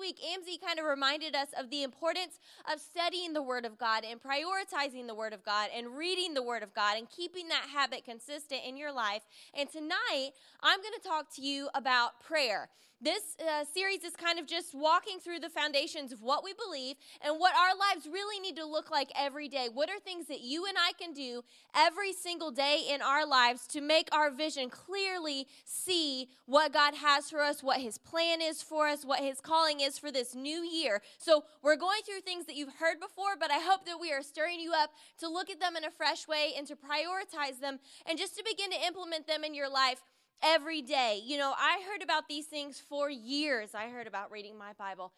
week, Amzi kind of reminded us of the importance of studying the Word of God and prioritizing the Word of God and reading the Word of God and keeping that habit consistent in your life. And tonight, I'm going to talk to you about prayer. This uh, series is kind of just walking through the foundations of what we believe and what our lives really need to look like every day. What are things that you and I can do every single day in our lives to make our vision clearly see what God has for us, what His plan is for us, what His calling is for this new year? So, we're going through things that you've heard before, but I hope that we are stirring you up to look at them in a fresh way and to prioritize them and just to begin to implement them in your life every day. You know, I heard about these things for years. I heard about reading my Bible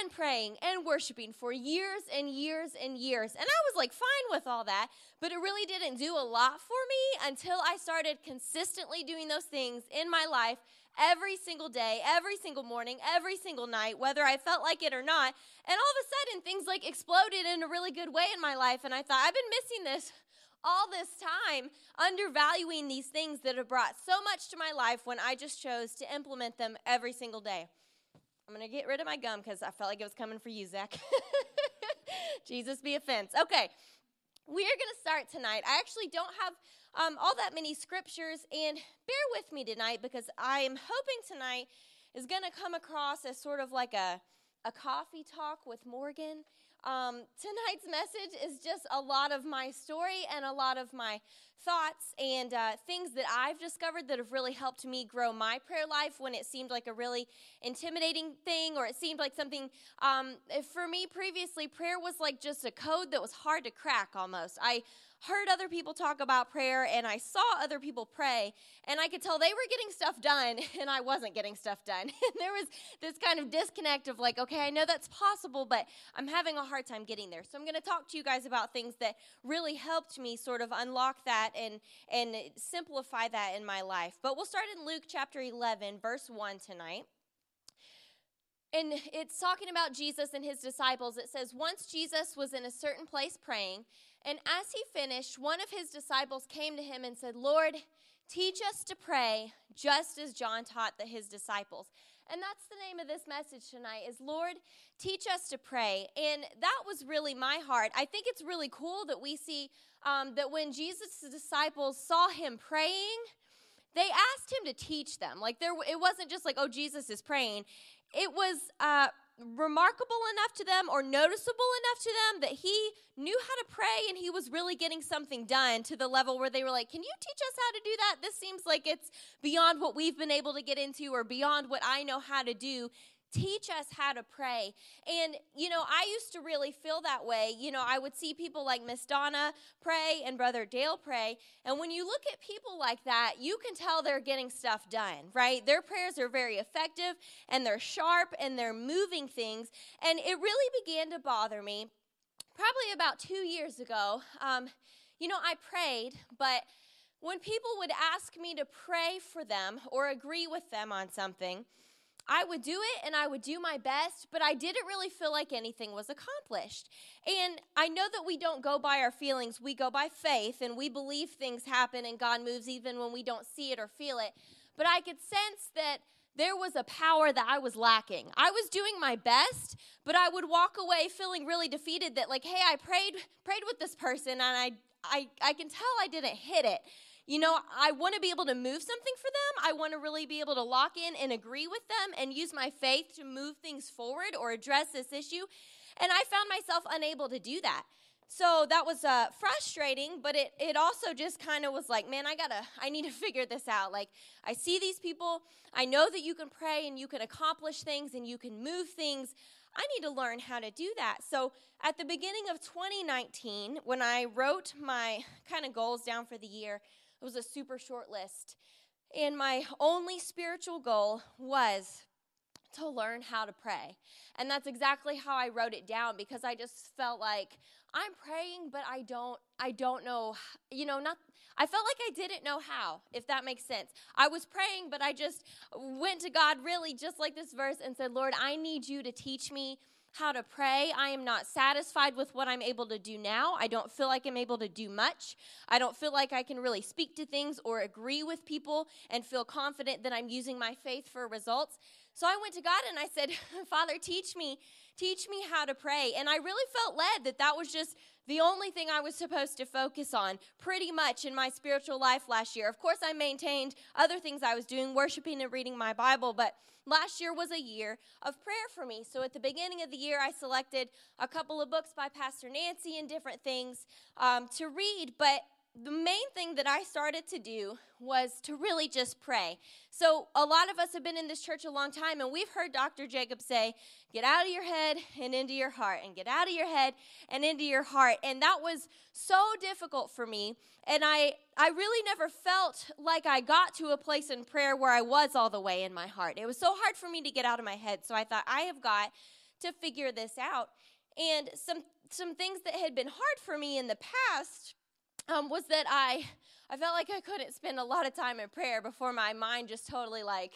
and praying and worshiping for years and years and years. And I was like fine with all that, but it really didn't do a lot for me until I started consistently doing those things in my life every single day, every single morning, every single night, whether I felt like it or not. And all of a sudden, things like exploded in a really good way in my life. And I thought, I've been missing this all this time undervaluing these things that have brought so much to my life when I just chose to implement them every single day. I'm going to get rid of my gum because I felt like it was coming for you, Zach. Jesus be offense. Okay, we are going to start tonight. I actually don't have um, all that many scriptures, and bear with me tonight because I am hoping tonight is going to come across as sort of like a, a coffee talk with Morgan. Um, tonight's message is just a lot of my story and a lot of my thoughts and uh, things that I've discovered that have really helped me grow my prayer life when it seemed like a really intimidating thing or it seemed like something. Um, for me, previously, prayer was like just a code that was hard to crack almost. I heard other people talk about prayer and I saw other people pray and I could tell they were getting stuff done and I wasn't getting stuff done. And there was this kind of disconnect of like, okay, I know that's possible, but I'm having a hard time getting there. So I'm going to talk to you guys about things that really helped me sort of unlock that and and simplify that in my life. But we'll start in Luke chapter 11 verse 1 tonight. And it's talking about Jesus and his disciples. It says, Once Jesus was in a certain place praying, and as he finished, one of his disciples came to him and said, Lord, teach us to pray just as John taught the, his disciples. And that's the name of this message tonight is Lord, teach us to pray. And that was really my heart. I think it's really cool that we see um, that when Jesus' disciples saw him praying, they asked him to teach them. Like there, it wasn't just like, oh, Jesus is praying. It was uh, remarkable enough to them or noticeable enough to them that he knew how to pray and he was really getting something done to the level where they were like, Can you teach us how to do that? This seems like it's beyond what we've been able to get into or beyond what I know how to do teach us how to pray. And, you know, I used to really feel that way. You know, I would see people like Miss Donna pray and Brother Dale pray. And when you look at people like that, you can tell they're getting stuff done, right? Their prayers are very effective and they're sharp and they're moving things. And it really began to bother me probably about two years ago. Um, you know, I prayed, but when people would ask me to pray for them or agree with them on something, I would do it and I would do my best, but I didn't really feel like anything was accomplished. And I know that we don't go by our feelings, we go by faith, and we believe things happen and God moves even when we don't see it or feel it. But I could sense that there was a power that I was lacking. I was doing my best, but I would walk away feeling really defeated that like, hey, I prayed prayed with this person and I I I can tell I didn't hit it. You know, I want to be able to move something for them. I want to really be able to lock in and agree with them and use my faith to move things forward or address this issue. And I found myself unable to do that. So that was uh, frustrating, but it, it also just kind of was like, man, I gotta, I need to figure this out. Like, I see these people, I know that you can pray and you can accomplish things and you can move things. I need to learn how to do that. So at the beginning of 2019, when I wrote my kind of goals down for the year, it was a super short list. And my only spiritual goal was to learn how to pray. And that's exactly how I wrote it down because I just felt like I'm praying but I don't I don't know, you know, not I felt like I didn't know how, if that makes sense. I was praying but I just went to God really just like this verse and said, "Lord, I need you to teach me how to pray. I am not satisfied with what I'm able to do now. I don't feel like I'm able to do much. I don't feel like I can really speak to things or agree with people and feel confident that I'm using my faith for results. so I went to God and I said, Father, teach me, teach me how to pray. And I really felt led that that was just the only thing I was supposed to focus on pretty much in my spiritual life last year. Of course, I maintained other things I was doing, worshiping and reading my Bible, but last year was a year of prayer for me. So at the beginning of the year, I selected a couple of books by Pastor Nancy and different things um, to read, but the main thing that I started to do was to really just pray. So, a lot of us have been in this church a long time, and we've heard Dr. Jacob say, Get out of your head and into your heart, and get out of your head and into your heart. And that was so difficult for me. And I, I really never felt like I got to a place in prayer where I was all the way in my heart. It was so hard for me to get out of my head. So, I thought, I have got to figure this out. And some, some things that had been hard for me in the past um, was that I I felt like I couldn't spend a lot of time in prayer before my mind just totally like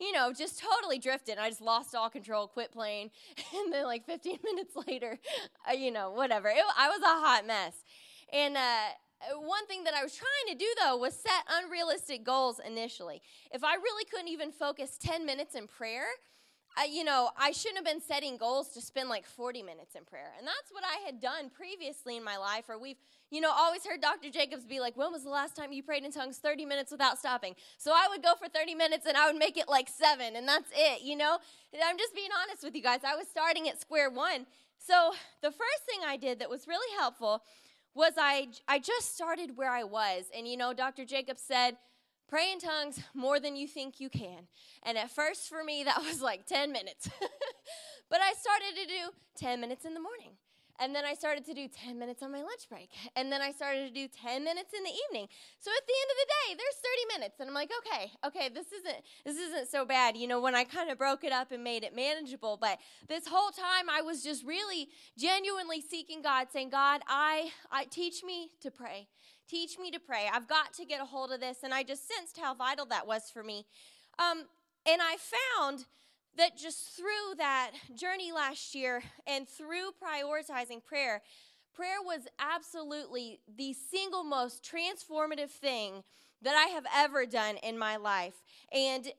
you know just totally drifted. I just lost all control, quit playing, and then like 15 minutes later, uh, you know whatever. It, I was a hot mess, and. Uh, one thing that I was trying to do though was set unrealistic goals initially. If I really couldn't even focus 10 minutes in prayer, You know, I shouldn't have been setting goals to spend like 40 minutes in prayer. And that's what I had done previously in my life, or we've, you know, always heard Dr. Jacobs be like, when was the last time you prayed in tongues 30 minutes without stopping? So I would go for 30 minutes and I would make it like seven, and that's it, you know? And I'm just being honest with you guys. I was starting at square one. So the first thing I did that was really helpful was I, I just started where I was. And, you know, Dr. Jacobs said, Pray in tongues more than you think you can. And at first, for me, that was like 10 minutes. but I started to do 10 minutes in the morning. And then I started to do 10 minutes on my lunch break. And then I started to do 10 minutes in the evening. So at the end of the day, there's 30 minutes. And I'm like, okay, okay, this isn't this isn't so bad. You know, when I kind of broke it up and made it manageable. But this whole time I was just really genuinely seeking God, saying, God, I I teach me to pray. Teach me to pray. I've got to get a hold of this. And I just sensed how vital that was for me. Um, and I found that just through that journey last year and through prioritizing prayer, prayer was absolutely the single most transformative thing that I have ever done in my life. And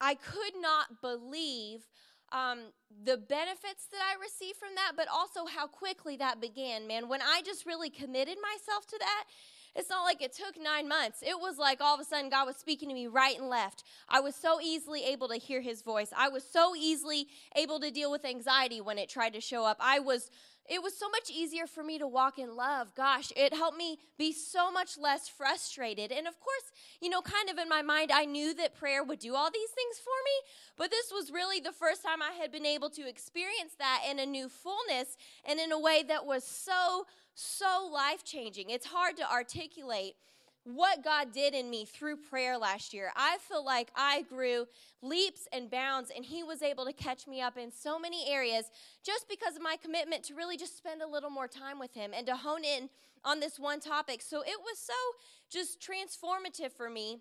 I could not believe um, the benefits that I received from that, but also how quickly that began, man. When I just really committed myself to that, it's not like it took nine months. It was like all of a sudden God was speaking to me right and left. I was so easily able to hear his voice. I was so easily able to deal with anxiety when it tried to show up. I was it was so much easier for me to walk in love. Gosh, it helped me be so much less frustrated. And of course, you know, kind of in my mind, I knew that prayer would do all these things for me, but this was really the first time I had been able to experience that in a new fullness and in a way that was so so life changing. It's hard to articulate what God did in me through prayer last year. I feel like I grew leaps and bounds, and He was able to catch me up in so many areas just because of my commitment to really just spend a little more time with Him and to hone in on this one topic. So it was so just transformative for me,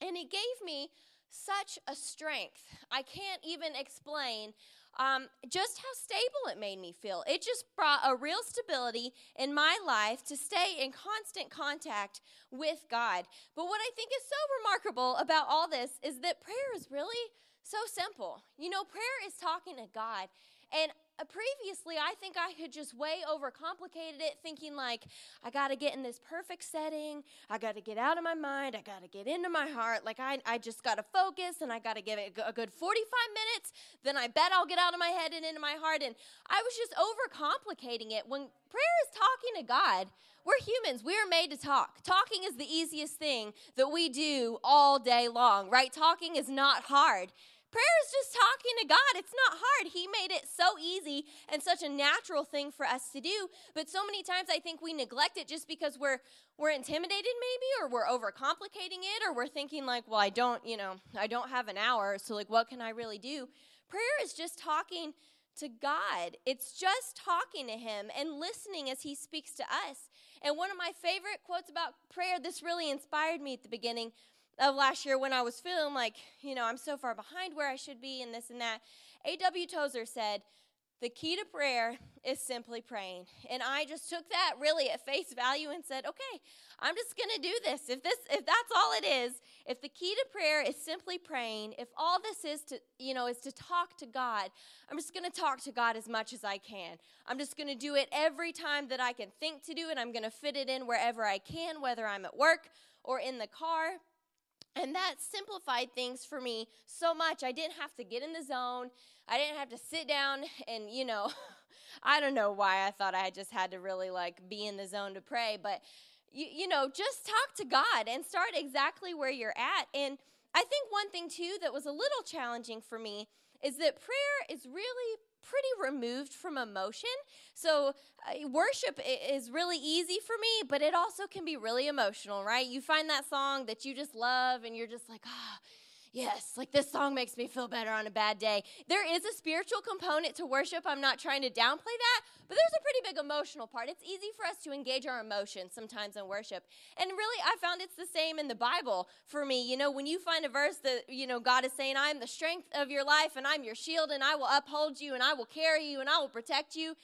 and it gave me such a strength. I can't even explain um, just how stable it made me feel. It just brought a real stability in my life to stay in constant contact with God. But what I think is so remarkable about all this is that prayer is really so simple. You know, prayer is talking to God. And Uh, previously, I think I had just way overcomplicated it, thinking like, I got to get in this perfect setting. I got to get out of my mind. I got to get into my heart. Like, I, I just got to focus and I got to give it a good 45 minutes. Then I bet I'll get out of my head and into my heart. And I was just overcomplicating it. When prayer is talking to God, we're humans. We are made to talk. Talking is the easiest thing that we do all day long, right? Talking is not hard. Prayer is just talking to God. It's not hard. He made it so easy and such a natural thing for us to do. But so many times I think we neglect it just because we're we're intimidated maybe or we're overcomplicating it or we're thinking like, well, I don't, you know, I don't have an hour, so like what can I really do? Prayer is just talking to God. It's just talking to him and listening as he speaks to us. And one of my favorite quotes about prayer, this really inspired me at the beginning of last year when I was feeling like, you know, I'm so far behind where I should be and this and that, A.W. Tozer said, The key to prayer is simply praying. And I just took that really at face value and said, "Okay, I'm just going to do this. If this if that's all it is, if the key to prayer is simply praying, if all this is to, you know, is to talk to God, I'm just going to talk to God as much as I can. I'm just going to do it every time that I can think to do it. I'm going to fit it in wherever I can, whether I'm at work or in the car." And that simplified things for me so much. I didn't have to get in the zone. I didn't have to sit down and, you know, I don't know why I thought I just had to really like be in the zone to pray, but you, you know, just talk to God and start exactly where you're at. And I think one thing too that was a little challenging for me is that prayer is really pretty removed from emotion. So, uh, worship is really easy for me, but it also can be really emotional, right? You find that song that you just love and you're just like, ah. Oh, yes, like this song makes me feel better on a bad day. There is a spiritual component to worship. I'm not trying to downplay that, but there's a pretty big emotional part. It's easy for us to engage our emotions sometimes in worship. And really, I found it's the same in the Bible for me. You know, when you find a verse that, you know, God is saying, I am the strength of your life and I'm your shield and I will uphold you and I will carry you and I will protect you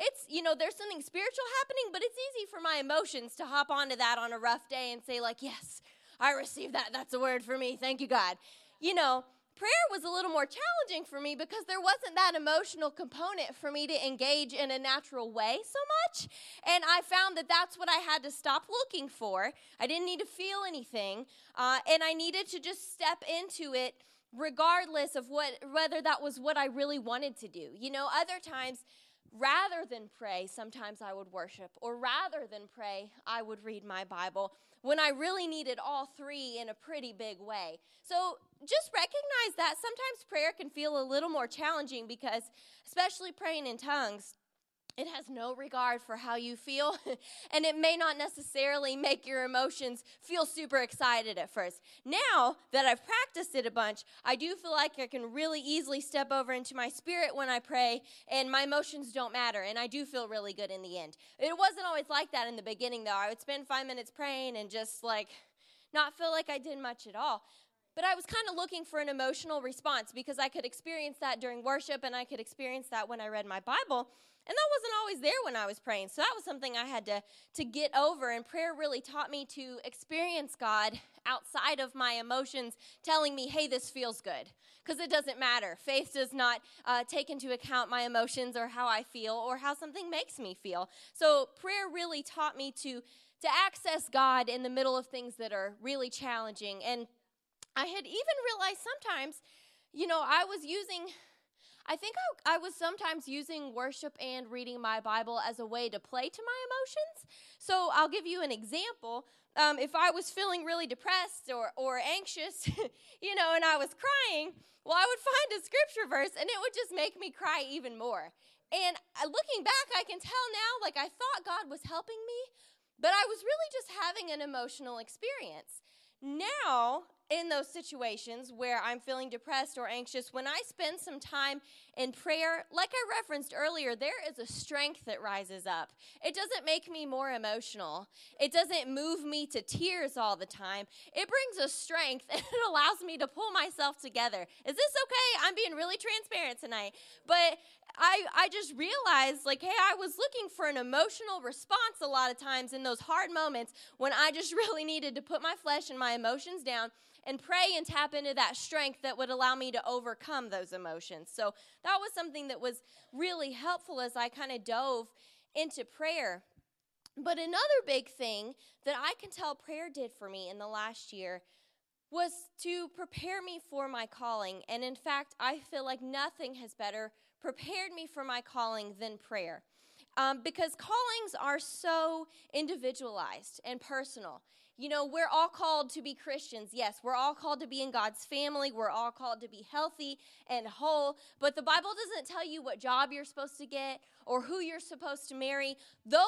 it's you know there's something spiritual happening but it's easy for my emotions to hop onto that on a rough day and say like yes i receive that that's a word for me thank you god you know, prayer was a little more challenging for me because there wasn't that emotional component for me to engage in a natural way so much. And I found that that's what I had to stop looking for. I didn't need to feel anything, uh, and I needed to just step into it regardless of what whether that was what I really wanted to do. You know, other times rather than pray, sometimes I would worship, or rather than pray, I would read my Bible when I really needed all three in a pretty big way. So just recognize that sometimes prayer can feel a little more challenging because, especially praying in tongues, it has no regard for how you feel, and it may not necessarily make your emotions feel super excited at first. Now that I've practiced it a bunch, I do feel like I can really easily step over into my spirit when I pray, and my emotions don't matter, and I do feel really good in the end. It wasn't always like that in the beginning, though. I would spend five minutes praying and just like not feel like I did much at all. But I was kind of looking for an emotional response because I could experience that during worship and I could experience that when I read my Bible. And that wasn't always there when I was praying. So that was something I had to, to get over. And prayer really taught me to experience God outside of my emotions telling me, hey, this feels good. Because it doesn't matter. Faith does not uh, take into account my emotions or how I feel or how something makes me feel. So prayer really taught me to, to access God in the middle of things that are really challenging. And I had even realized sometimes, you know, I was using I think I, I, was sometimes using worship and reading my Bible as a way to play to my emotions. So I'll give you an example. Um, if I was feeling really depressed or, or anxious, you know, and I was crying, well, I would find a scripture verse and it would just make me cry even more. And uh, looking back, I can tell now, like I thought God was helping me, but I was really just having an emotional experience. Now, in those situations where I'm feeling depressed or anxious, when I spend some time in prayer, like I referenced earlier, there is a strength that rises up. It doesn't make me more emotional, it doesn't move me to tears all the time. It brings a strength and it allows me to pull myself together. Is this okay? I'm being really transparent tonight. But I, I just realized, like, hey, I was looking for an emotional response a lot of times in those hard moments when I just really needed to put my flesh and my emotions down and pray and tap into that strength that would allow me to overcome those emotions. So that was something that was really helpful as I kind of dove into prayer. But another big thing that I can tell prayer did for me in the last year was to prepare me for my calling. And in fact, I feel like nothing has better prepared me for my calling than prayer. Um, because callings are so individualized and personal. You know, we're all called to be Christians. Yes, we're all called to be in God's family. We're all called to be healthy and whole. But the Bible doesn't tell you what job you're supposed to get or who you're supposed to marry. Those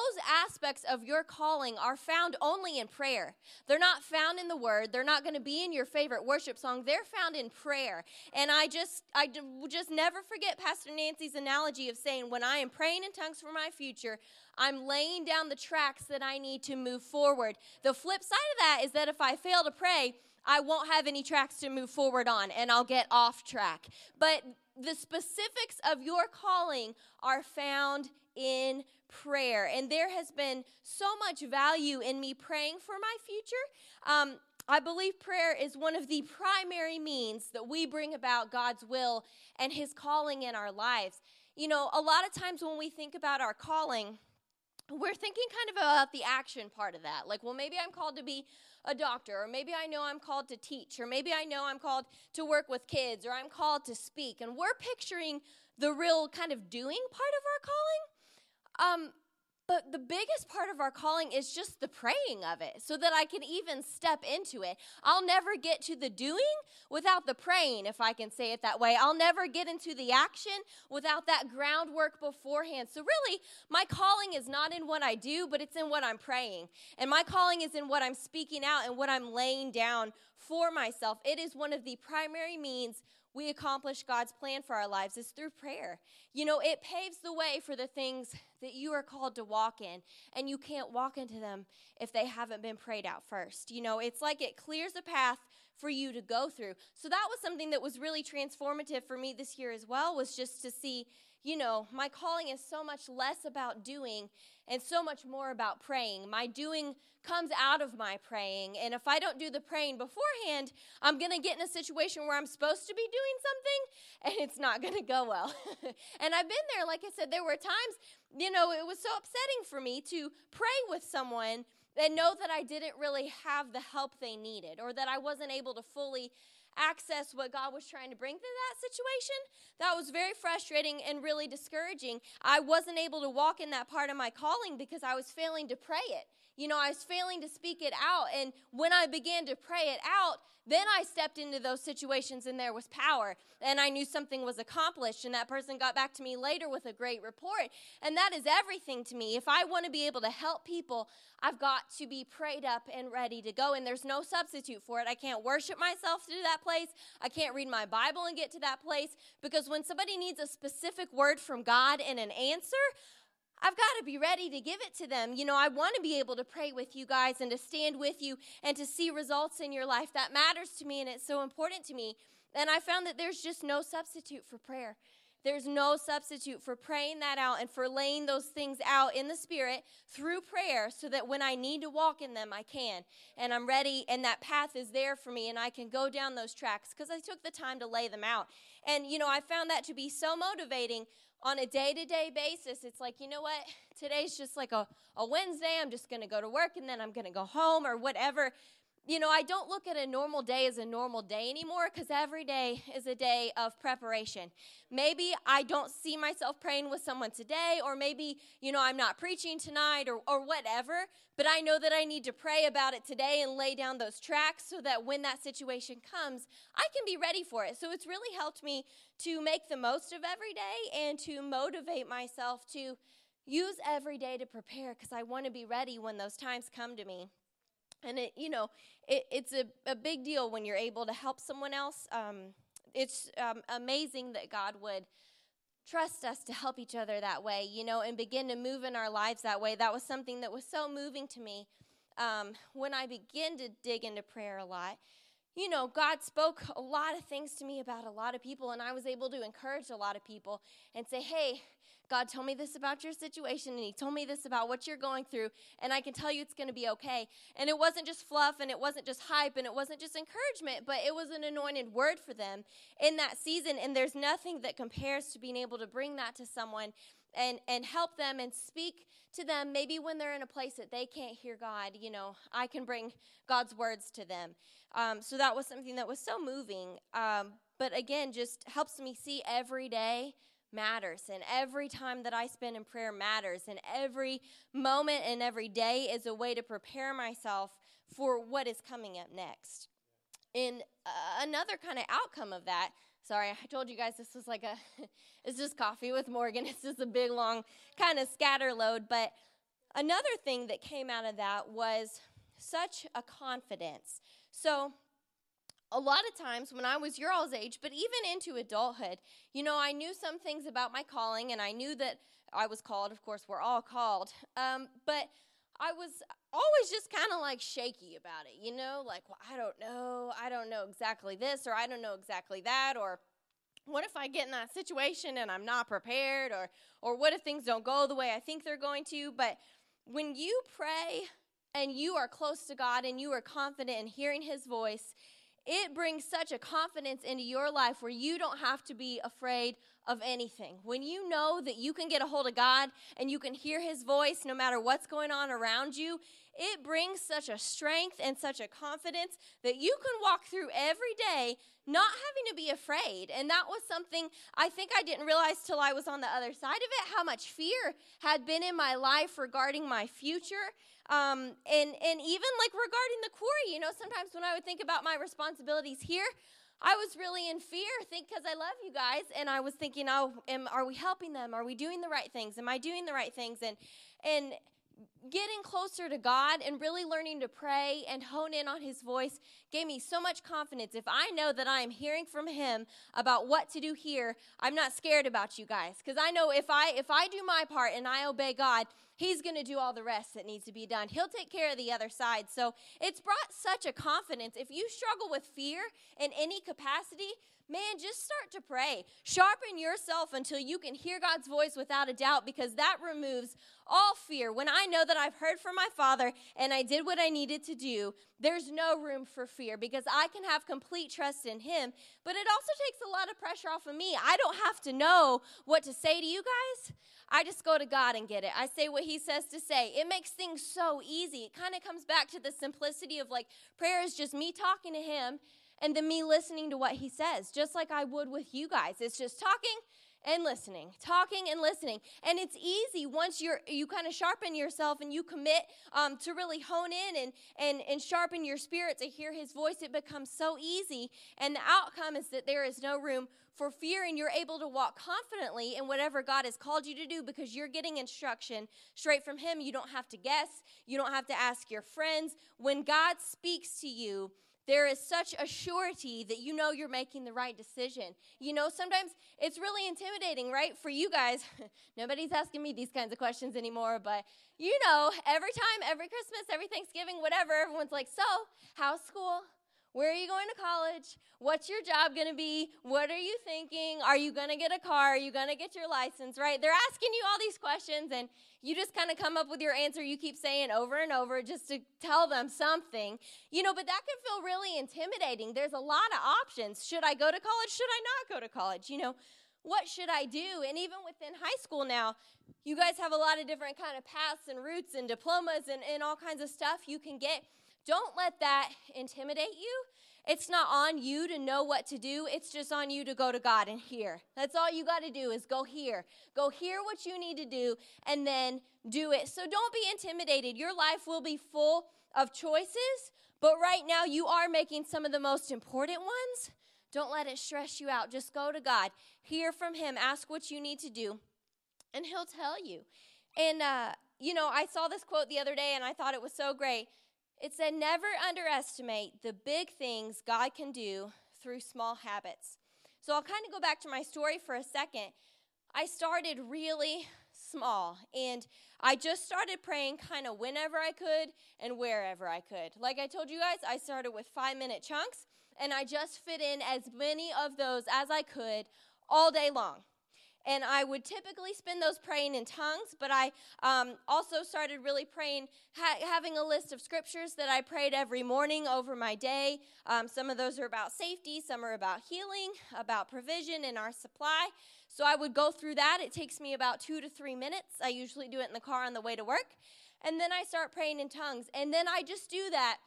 aspects of your calling are found only in prayer. They're not found in the word. They're not going to be in your favorite worship song. They're found in prayer. And I just I just never forget Pastor Nancy's analogy of saying when I am praying in tongues for my future, I'm laying down the tracks that I need to move forward. The flip side of that is that if I fail to pray, I won't have any tracks to move forward on and I'll get off track. But the specifics of your calling are found in prayer. And there has been so much value in me praying for my future. Um, I believe prayer is one of the primary means that we bring about God's will and His calling in our lives. You know, a lot of times when we think about our calling, we're thinking kind of about the action part of that. Like, well, maybe I'm called to be a doctor, or maybe I know I'm called to teach, or maybe I know I'm called to work with kids, or I'm called to speak. And we're picturing the real kind of doing part of our calling. Um, but the biggest part of our calling is just the praying of it so that I can even step into it. I'll never get to the doing without the praying, if I can say it that way. I'll never get into the action without that groundwork beforehand. So, really, my calling is not in what I do, but it's in what I'm praying. And my calling is in what I'm speaking out and what I'm laying down for myself. It is one of the primary means we accomplish God's plan for our lives is through prayer. You know, it paves the way for the things that you are called to walk in, and you can't walk into them if they haven't been prayed out first. You know, it's like it clears a path for you to go through. So that was something that was really transformative for me this year as well was just to see you know, my calling is so much less about doing and so much more about praying. My doing comes out of my praying. And if I don't do the praying beforehand, I'm going to get in a situation where I'm supposed to be doing something and it's not going to go well. and I've been there. Like I said, there were times, you know, it was so upsetting for me to pray with someone and know that I didn't really have the help they needed or that I wasn't able to fully access what God was trying to bring to that situation. That was very frustrating and really discouraging. I wasn't able to walk in that part of my calling because I was failing to pray it. You know, I was failing to speak it out. And when I began to pray it out, then I stepped into those situations and there was power. And I knew something was accomplished. And that person got back to me later with a great report. And that is everything to me. If I want to be able to help people, I've got to be prayed up and ready to go. And there's no substitute for it. I can't worship myself to that place. I can't read my Bible and get to that place. Because when somebody needs a specific word from God and an answer, I've got to be ready to give it to them. You know, I want to be able to pray with you guys and to stand with you and to see results in your life. That matters to me and it's so important to me. And I found that there's just no substitute for prayer. There's no substitute for praying that out and for laying those things out in the Spirit through prayer so that when I need to walk in them, I can. And I'm ready, and that path is there for me, and I can go down those tracks because I took the time to lay them out. And, you know, I found that to be so motivating on a day to day basis, it's like, you know what? Today's just like a, a Wednesday. I'm just going to go to work and then I'm going to go home or whatever you know, I don't look at a normal day as a normal day anymore because every day is a day of preparation. Maybe I don't see myself praying with someone today, or maybe, you know, I'm not preaching tonight or, or whatever, but I know that I need to pray about it today and lay down those tracks so that when that situation comes, I can be ready for it. So it's really helped me to make the most of every day and to motivate myself to use every day to prepare because I want to be ready when those times come to me. And it, you know, it, it's a, a big deal when you're able to help someone else. Um, it's um, amazing that God would trust us to help each other that way, you know, and begin to move in our lives that way. That was something that was so moving to me um, when I began to dig into prayer a lot. You know, God spoke a lot of things to me about a lot of people, and I was able to encourage a lot of people and say, hey, God told me this about your situation, and He told me this about what you're going through, and I can tell you it's going to be okay. And it wasn't just fluff, and it wasn't just hype, and it wasn't just encouragement, but it was an anointed word for them in that season. And there's nothing that compares to being able to bring that to someone and, and help them and speak to them maybe when they're in a place that they can't hear God. You know, I can bring God's words to them. Um, so that was something that was so moving. Um, but again, just helps me see every day matters. And every time that I spend in prayer matters. And every moment and every day is a way to prepare myself for what is coming up next. And uh, another kind of outcome of that, sorry, I told you guys this was like a, it's just coffee with Morgan. It's just a big, long kind of scatter load. But another thing that came out of that was such a confidence. So, a lot of times when I was your all's age, but even into adulthood, you know, I knew some things about my calling and I knew that I was called. Of course, we're all called. Um, but I was always just kind of like shaky about it, you know, like, well, I don't know. I don't know exactly this or I don't know exactly that or what if I get in that situation and I'm not prepared or or what if things don't go the way I think they're going to? But when you pray and you are close to God and you are confident in hearing his voice, it brings such a confidence into your life where you don't have to be afraid of anything. When you know that you can get a hold of God and you can hear his voice no matter what's going on around you, it brings such a strength and such a confidence that you can walk through every day not having to be afraid. And that was something I think I didn't realize till I was on the other side of it how much fear had been in my life regarding my future. Um, and, and even like regarding the quarry, you know, sometimes when I would think about my responsibilities here, I was really in fear, think because I love you guys, and I was thinking, oh, am, are we helping them? Are we doing the right things? Am I doing the right things? And and getting closer to God and really learning to pray and hone in on His voice gave me so much confidence. If I know that I am hearing from Him about what to do here, I'm not scared about you guys because I know if I if I do my part and I obey God, He's going to do all the rest that needs to be done. He'll take care of the other side. So it's brought such a confidence. If you struggle with fear in any capacity, man, just start to pray. Sharpen yourself until you can hear God's voice without a doubt because that removes all fear. When I know that I've heard from my Father and I did what I needed to do, there's no room for fear because I can have complete trust in Him. But it also takes a lot of pressure off of me. I don't have to know what to say to you guys. I just go to God and get it. I say what He says to say. It makes things so easy. It kind of comes back to the simplicity of like prayer is just me talking to Him and then me listening to what He says, just like I would with you guys. It's just talking and listening talking and listening. And it's easy once you're you kind of sharpen yourself and you commit um, to really hone in and, and and sharpen your spirit to hear his voice it becomes so easy. And the outcome is that there is no room for fear and you're able to walk confidently in whatever god has called you to do because you're getting instruction straight from him. You don't have to guess. You don't have to ask your friends. When god speaks to you there is such a surety that you know you're making the right decision. You know, sometimes it's really intimidating, right? For you guys, nobody's asking me these kinds of questions anymore, but you know, every time, every Christmas, every Thanksgiving, whatever, everyone's like, So, how's school? Where are you going to college? What's your job going to be? What are you thinking? Are you going to get a car? Are you going to get your license, right? They're asking you all these questions, and you just kind of come up with your answer you keep saying over and over just to tell them something. You know, but that can feel really intimidating. There's a lot of options. Should I go to college? Should I not go to college? You know, what should I do? And even within high school now, you guys have a lot of different kind of paths and routes and diplomas and, and all kinds of stuff you can get. Don't let that intimidate you. It's not on you to know what to do. It's just on you to go to God and hear. That's all you got to do is go hear. Go hear what you need to do and then do it. So don't be intimidated. Your life will be full of choices, but right now you are making some of the most important ones. Don't let it stress you out. Just go to God, hear from Him, ask what you need to do, and He'll tell you. And, uh, you know, I saw this quote the other day and I thought it was so great. It said, Never underestimate the big things God can do through small habits. So I'll kind of go back to my story for a second. I started really small and I just started praying kind of whenever I could and wherever I could. Like I told you guys, I started with five minute chunks and I just fit in as many of those as I could all day long and I would typically spend those praying in tongues, but I um, also started really praying, ha- having a list of scriptures that I prayed every morning over my day. Um, some of those are about safety, some are about healing, about provision and our supply. So I would go through that. It takes me about two to three minutes. I usually do it in the car on the way to work. And then I start praying in tongues. And then I just do that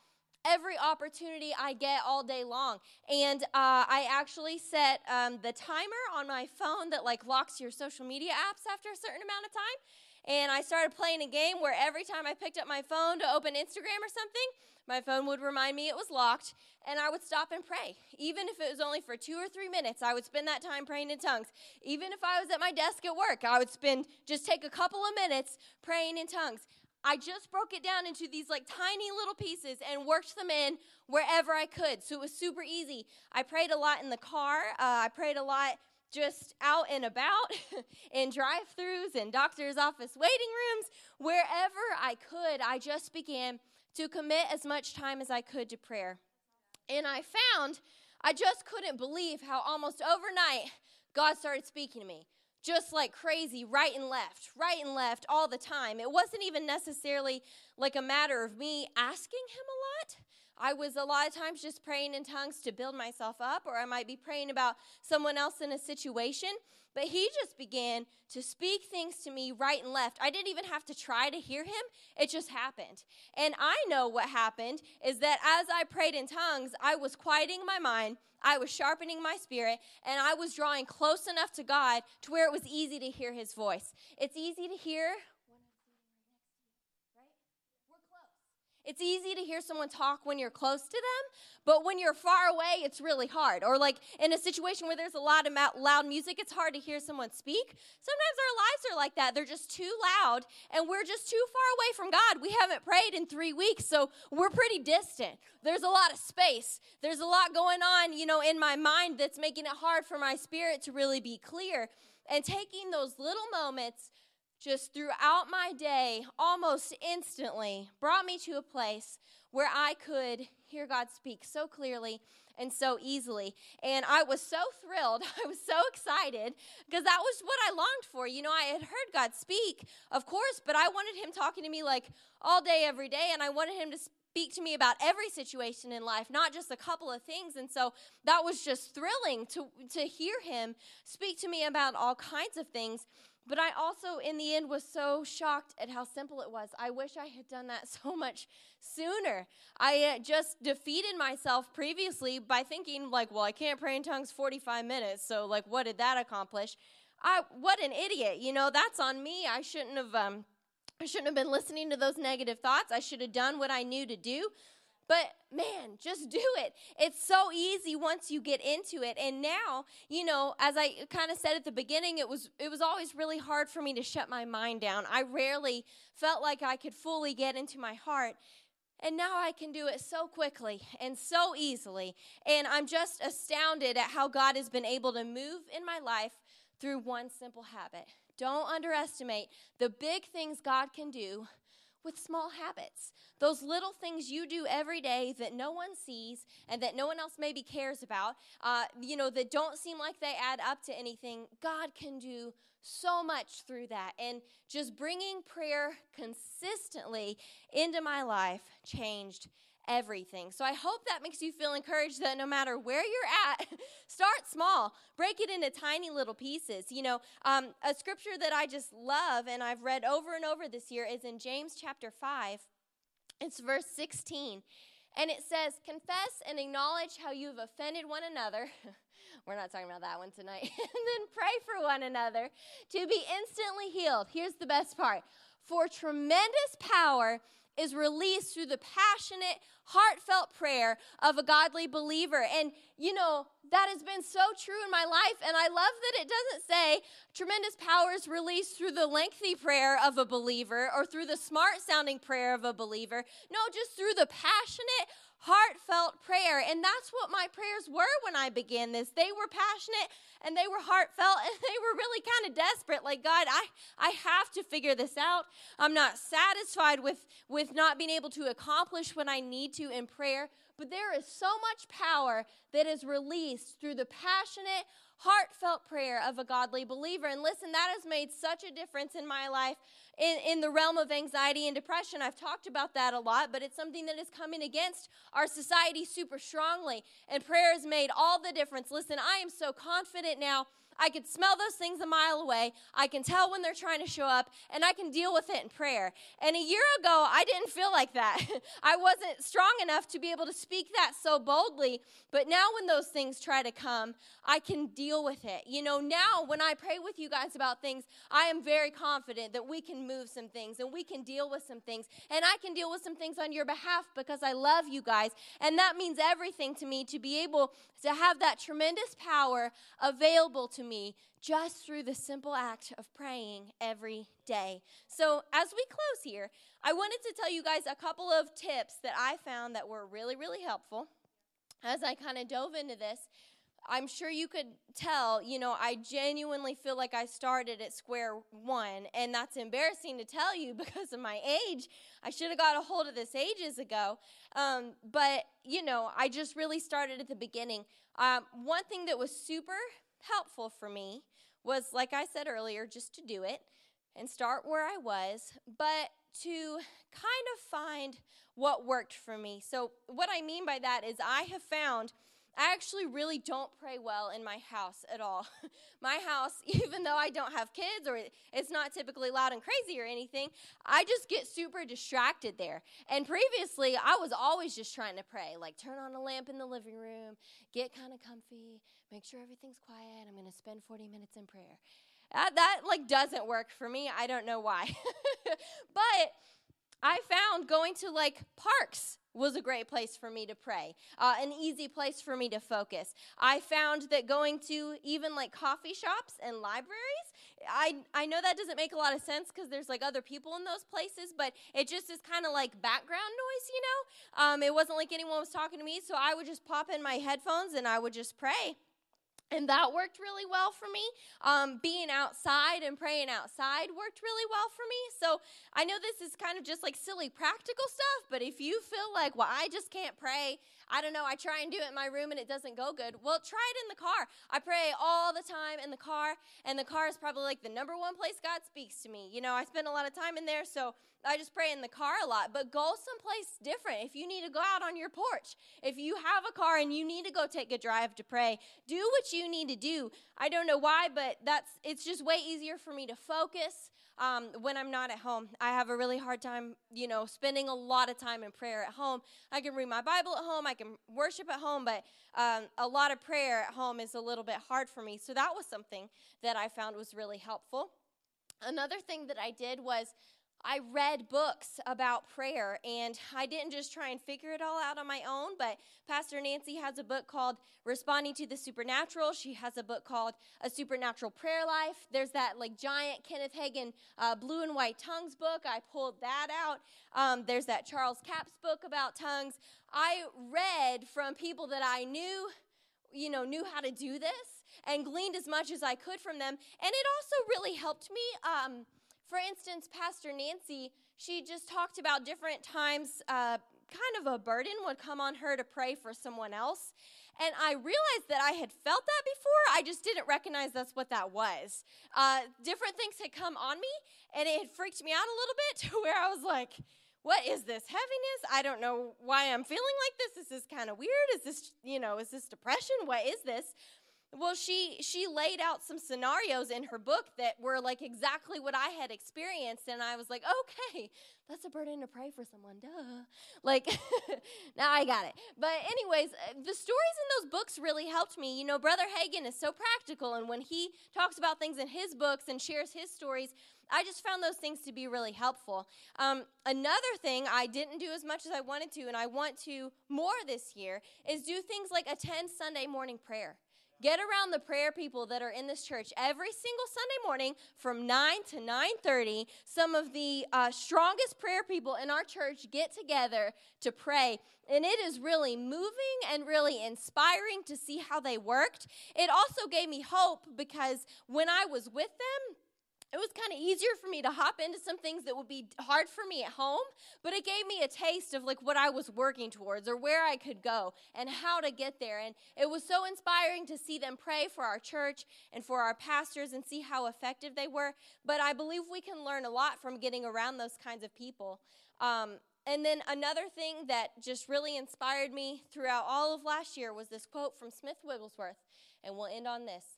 every opportunity I get all day long. And uh, I actually set um, the timer on my phone that like locks your social media apps after a certain amount of time. And I started playing a game where every time I picked up my phone to open Instagram or something, my phone would remind me it was locked, and I would stop and pray. Even if it was only for two or three minutes, I would spend that time praying in tongues. Even if I was at my desk at work, I would spend just take a couple of minutes praying in tongues. I just broke it down into these like tiny little pieces and worked them in wherever I could. So it was super easy. I prayed a lot in the car. Uh, I prayed a lot just out and about in drive throughs and doctor's office waiting rooms. Wherever I could, I just began to commit as much time as I could to prayer. And I found I just couldn't believe how almost overnight God started speaking to me just like crazy, right and left, right and left, all the time. It wasn't even necessarily like a matter of me asking Him a lot. I was a lot of times just praying in tongues to build myself up, or I might be praying about someone else in a situation. But he just began to speak things to me right and left. I didn't even have to try to hear him, it just happened. And I know what happened is that as I prayed in tongues, I was quieting my mind, I was sharpening my spirit, and I was drawing close enough to God to where it was easy to hear his voice. It's easy to hear It's easy to hear someone talk when you're close to them, but when you're far away, it's really hard. Or, like in a situation where there's a lot of loud music, it's hard to hear someone speak. Sometimes our lives are like that. They're just too loud, and we're just too far away from God. We haven't prayed in three weeks, so we're pretty distant. There's a lot of space. There's a lot going on, you know, in my mind that's making it hard for my spirit to really be clear. And taking those little moments just throughout my day, almost instantly, brought me to a place where I could hear God speak so clearly and so easily. And I was so thrilled. I was so excited because that was what I longed for. You know, I had heard God speak, of course, but I wanted Him talking to me like all day, every day, and I wanted Him to speak to me about every situation in life, not just a couple of things. And so that was just thrilling to, to hear Him speak to me about all kinds of things. But I also, in the end, was so shocked at how simple it was. I wish I had done that so much sooner. I uh, just defeated myself previously by thinking, like, well, I can't pray in tongues 45 minutes, so, like, what did that accomplish? I, what an idiot. You know, that's on me. I shouldn't have. Um, I shouldn't have been listening to those negative thoughts. I should have done what I knew to do. But man, just do it. It's so easy once you get into it. And now, you know, as I kind of said at the beginning, it was it was always really hard for me to shut my mind down. I rarely felt like I could fully get into my heart. And now I can do it so quickly and so easily. And I'm just astounded at how God has been able to move in my life through one simple habit. Don't underestimate the big things God can do with small habits. Those little things you do every day that no one sees and that no one else maybe cares about, uh, you know, that don't seem like they add up to anything, God can do so much through that. And just bringing prayer consistently into my life changed everything. So I hope that makes you feel encouraged that no matter where you're at, start small, break it into tiny little pieces. You know, um, a scripture that I just love and I've read over and over this year is in James chapter 5. It's verse 16. And it says, Confess and acknowledge how you've offended one another. We're not talking about that one tonight. and then pray for one another to be instantly healed. Here's the best part for tremendous power is released through the passionate, heartfelt prayer of a godly believer. And, you know, that has been so true in my life. And I love that it doesn't say tremendous power is released through the lengthy prayer of a believer or through the smart sounding prayer of a believer. No, just through the passionate, heartfelt prayer. And that's what my prayers were when I began this. They were passionate and they were heartfelt and they were really kind of desperate. Like, God, I, I have to figure this out. I'm not satisfied with, with not being able to accomplish what I need to in prayer. But there is so much power that is released through the passionate, heartfelt prayer of a godly believer. And listen, that has made such a difference in my life in, in the realm of anxiety and depression. I've talked about that a lot, but it's something that is coming against our society super strongly. And prayer has made all the difference. Listen, I am so confident now I could smell those things a mile away. I can tell when they're trying to show up, and I can deal with it in prayer. And a year ago, I didn't feel like that. I wasn't strong enough to be able to speak that so boldly. But now, when those things try to come, I can deal with it. You know, now when I pray with you guys about things, I am very confident that we can move some things and we can deal with some things. And I can deal with some things on your behalf because I love you guys. And that means everything to me to be able to have that tremendous power available to me just through the simple act of praying every day. So, as we close here, I wanted to tell you guys a couple of tips that I found that were really, really helpful as I kind of dove into this. I'm sure you could tell, you know, I genuinely feel like I started at square one, and that's embarrassing to tell you because of my age. I should have got a hold of this ages ago. Um, but, you know, I just really started at the beginning. Um, one thing that was super helpful for me was, like I said earlier, just to do it and start where I was, but to kind of find what worked for me. So, what I mean by that is, I have found I actually really don't pray well in my house at all. my house, even though I don't have kids or it's not typically loud and crazy or anything, I just get super distracted there. And previously, I was always just trying to pray, like turn on a lamp in the living room, get kind of comfy, make sure everything's quiet. I'm going to spend 40 minutes in prayer. That, that like doesn't work for me. I don't know why. but I found going to like parks was a great place for me to pray, uh, an easy place for me to focus. I found that going to even like coffee shops and libraries, I, I know that doesn't make a lot of sense because there's like other people in those places, but it just is kind of like background noise, you know? Um, it wasn't like anyone was talking to me, so I would just pop in my headphones and I would just pray. And that worked really well for me. Um, being outside and praying outside worked really well for me. So I know this is kind of just like silly practical stuff, but if you feel like, well, I just can't pray, I don't know, I try and do it in my room and it doesn't go good, well, try it in the car. I pray all the time in the car, and the car is probably like the number one place God speaks to me. You know, I spend a lot of time in there, so I just pray in the car a lot, but go someplace different. If you need to go out on your porch, if you have a car and you need to go take a drive to pray, do what you need to do. I don't know why, but that's it's just way easier for me to focus um, when I'm not at home. I have a really hard time, you know, spending a lot of time in prayer at home. I can read my Bible at home, I can worship at home, but um, a lot of prayer at home is a little bit hard for me. So that was something that I found was really helpful. Another thing that I did was I read books about prayer and I didn't just try and figure it all out on my own, but Pastor Nancy has a book called Responding to the Supernatural. She has a book called A Supernatural Prayer Life. There's that like giant Kenneth Hagin uh, Blue and White Tongues book. I pulled that out. Um, there's that Charles Capps book about tongues. I read from people that I knew, you know, knew how to do this and gleaned as much as I could from them. And it also really helped me. Um, for instance, Pastor Nancy, she just talked about different times, uh, kind of a burden would come on her to pray for someone else. And I realized that I had felt that before. I just didn't recognize that's what that was. Uh, different things had come on me, and it had freaked me out a little bit to where I was like, what is this heaviness? I don't know why I'm feeling like this. This is kind of weird. Is this, you know, is this depression? What is this? Well, she she laid out some scenarios in her book that were like exactly what I had experienced, and I was like, okay, that's a burden to pray for someone. Duh. Like now I got it. But anyways, uh, the stories in those books really helped me. You know, Brother Hagin is so practical, and when he talks about things in his books and shares his stories, I just found those things to be really helpful. Um, another thing I didn't do as much as I wanted to, and I want to more this year, is do things like attend Sunday morning prayer. Get around the prayer people that are in this church every single Sunday morning from 9 to 9:30. Some of the uh, strongest prayer people in our church get together to pray, and it is really moving and really inspiring to see how they worked. It also gave me hope because when I was with them, it was kind of easier for me to hop into some things that would be hard for me at home, but it gave me a taste of like what I was working towards or where I could go and how to get there. And it was so inspiring to see them pray for our church and for our pastors and see how effective they were. But I believe we can learn a lot from getting around those kinds of people. Um, and then another thing that just really inspired me throughout all of last year was this quote from Smith Wigglesworth. And we'll end on this.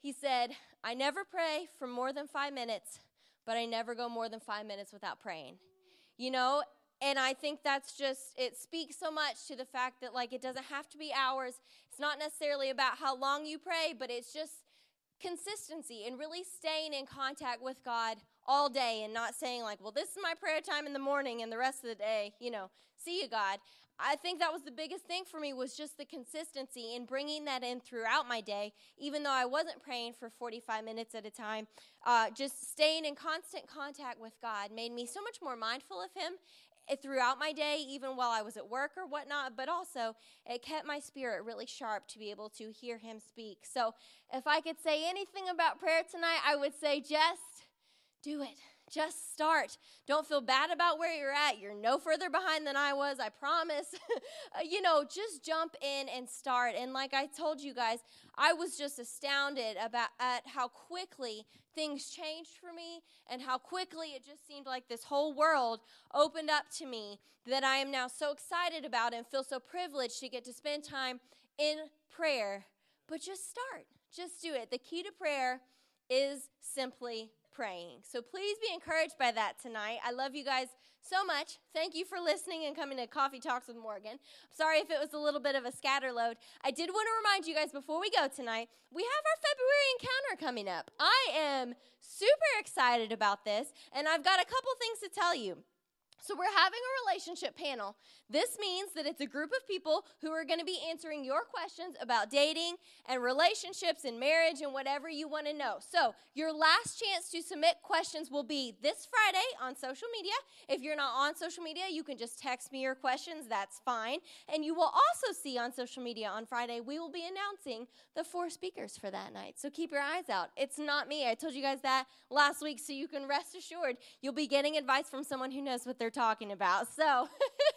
He said, I never pray for more than five minutes, but I never go more than five minutes without praying. You know, and I think that's just, it speaks so much to the fact that, like, it doesn't have to be hours. It's not necessarily about how long you pray, but it's just consistency and really staying in contact with God all day and not saying, like, well, this is my prayer time in the morning and the rest of the day, you know, see you, God. I think that was the biggest thing for me was just the consistency in bringing that in throughout my day, even though I wasn't praying for 45 minutes at a time. Uh, just staying in constant contact with God made me so much more mindful of Him eh, throughout my day, even while I was at work or whatnot, but also it kept my spirit really sharp to be able to hear Him speak. So if I could say anything about prayer tonight, I would say just do it. Just start. Don't feel bad about where you're at. You're no further behind than I was, I promise. Uh, you know, just jump in and start. And like I told you guys, I was just astounded about at how quickly things changed for me and how quickly it just seemed like this whole world opened up to me that I am now so excited about and feel so privileged to get to spend time in prayer. But just start. Just do it. The key to prayer is simply praying. So please be encouraged by that tonight. I love you guys so much. Thank you for listening and coming to Coffee Talks with Morgan. I'm sorry if it was a little bit of a scatter load. I did want to remind you guys before we go tonight, we have our February encounter coming up. I am super excited about this, and I've got a couple things to tell you. So, we're having a relationship panel. This means that it's a group of people who are going to be answering your questions about dating and relationships and marriage and whatever you want to know. So, your last chance to submit questions will be this Friday on social media. If you're not on social media, you can just text me your questions. That's fine. And you will also see on social media on Friday, we will be announcing the four speakers for that night. So, keep your eyes out. It's not me. I told you guys that last week, so you can rest assured you'll be getting advice from someone who knows what they're talking about. So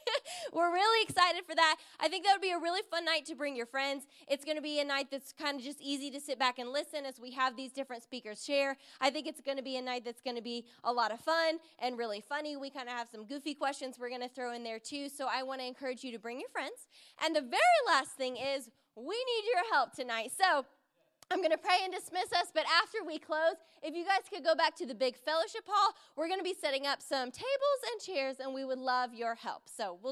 we're really excited for that. I think that would be a really fun night to bring your friends. It's going to be a night that's kind of just easy to sit back and listen as we have these different speakers share. I think it's going to be a night that's going to be a lot of fun and really funny. We kind of have some goofy questions we're going to throw in there too. So I want to encourage you to bring your friends. And the very last thing is we need your help tonight. So I'm going to pray and dismiss us, but after we close, if you guys could go back to the big fellowship hall, we're going to be setting up some tables and chairs, and we would love your help. So we'll do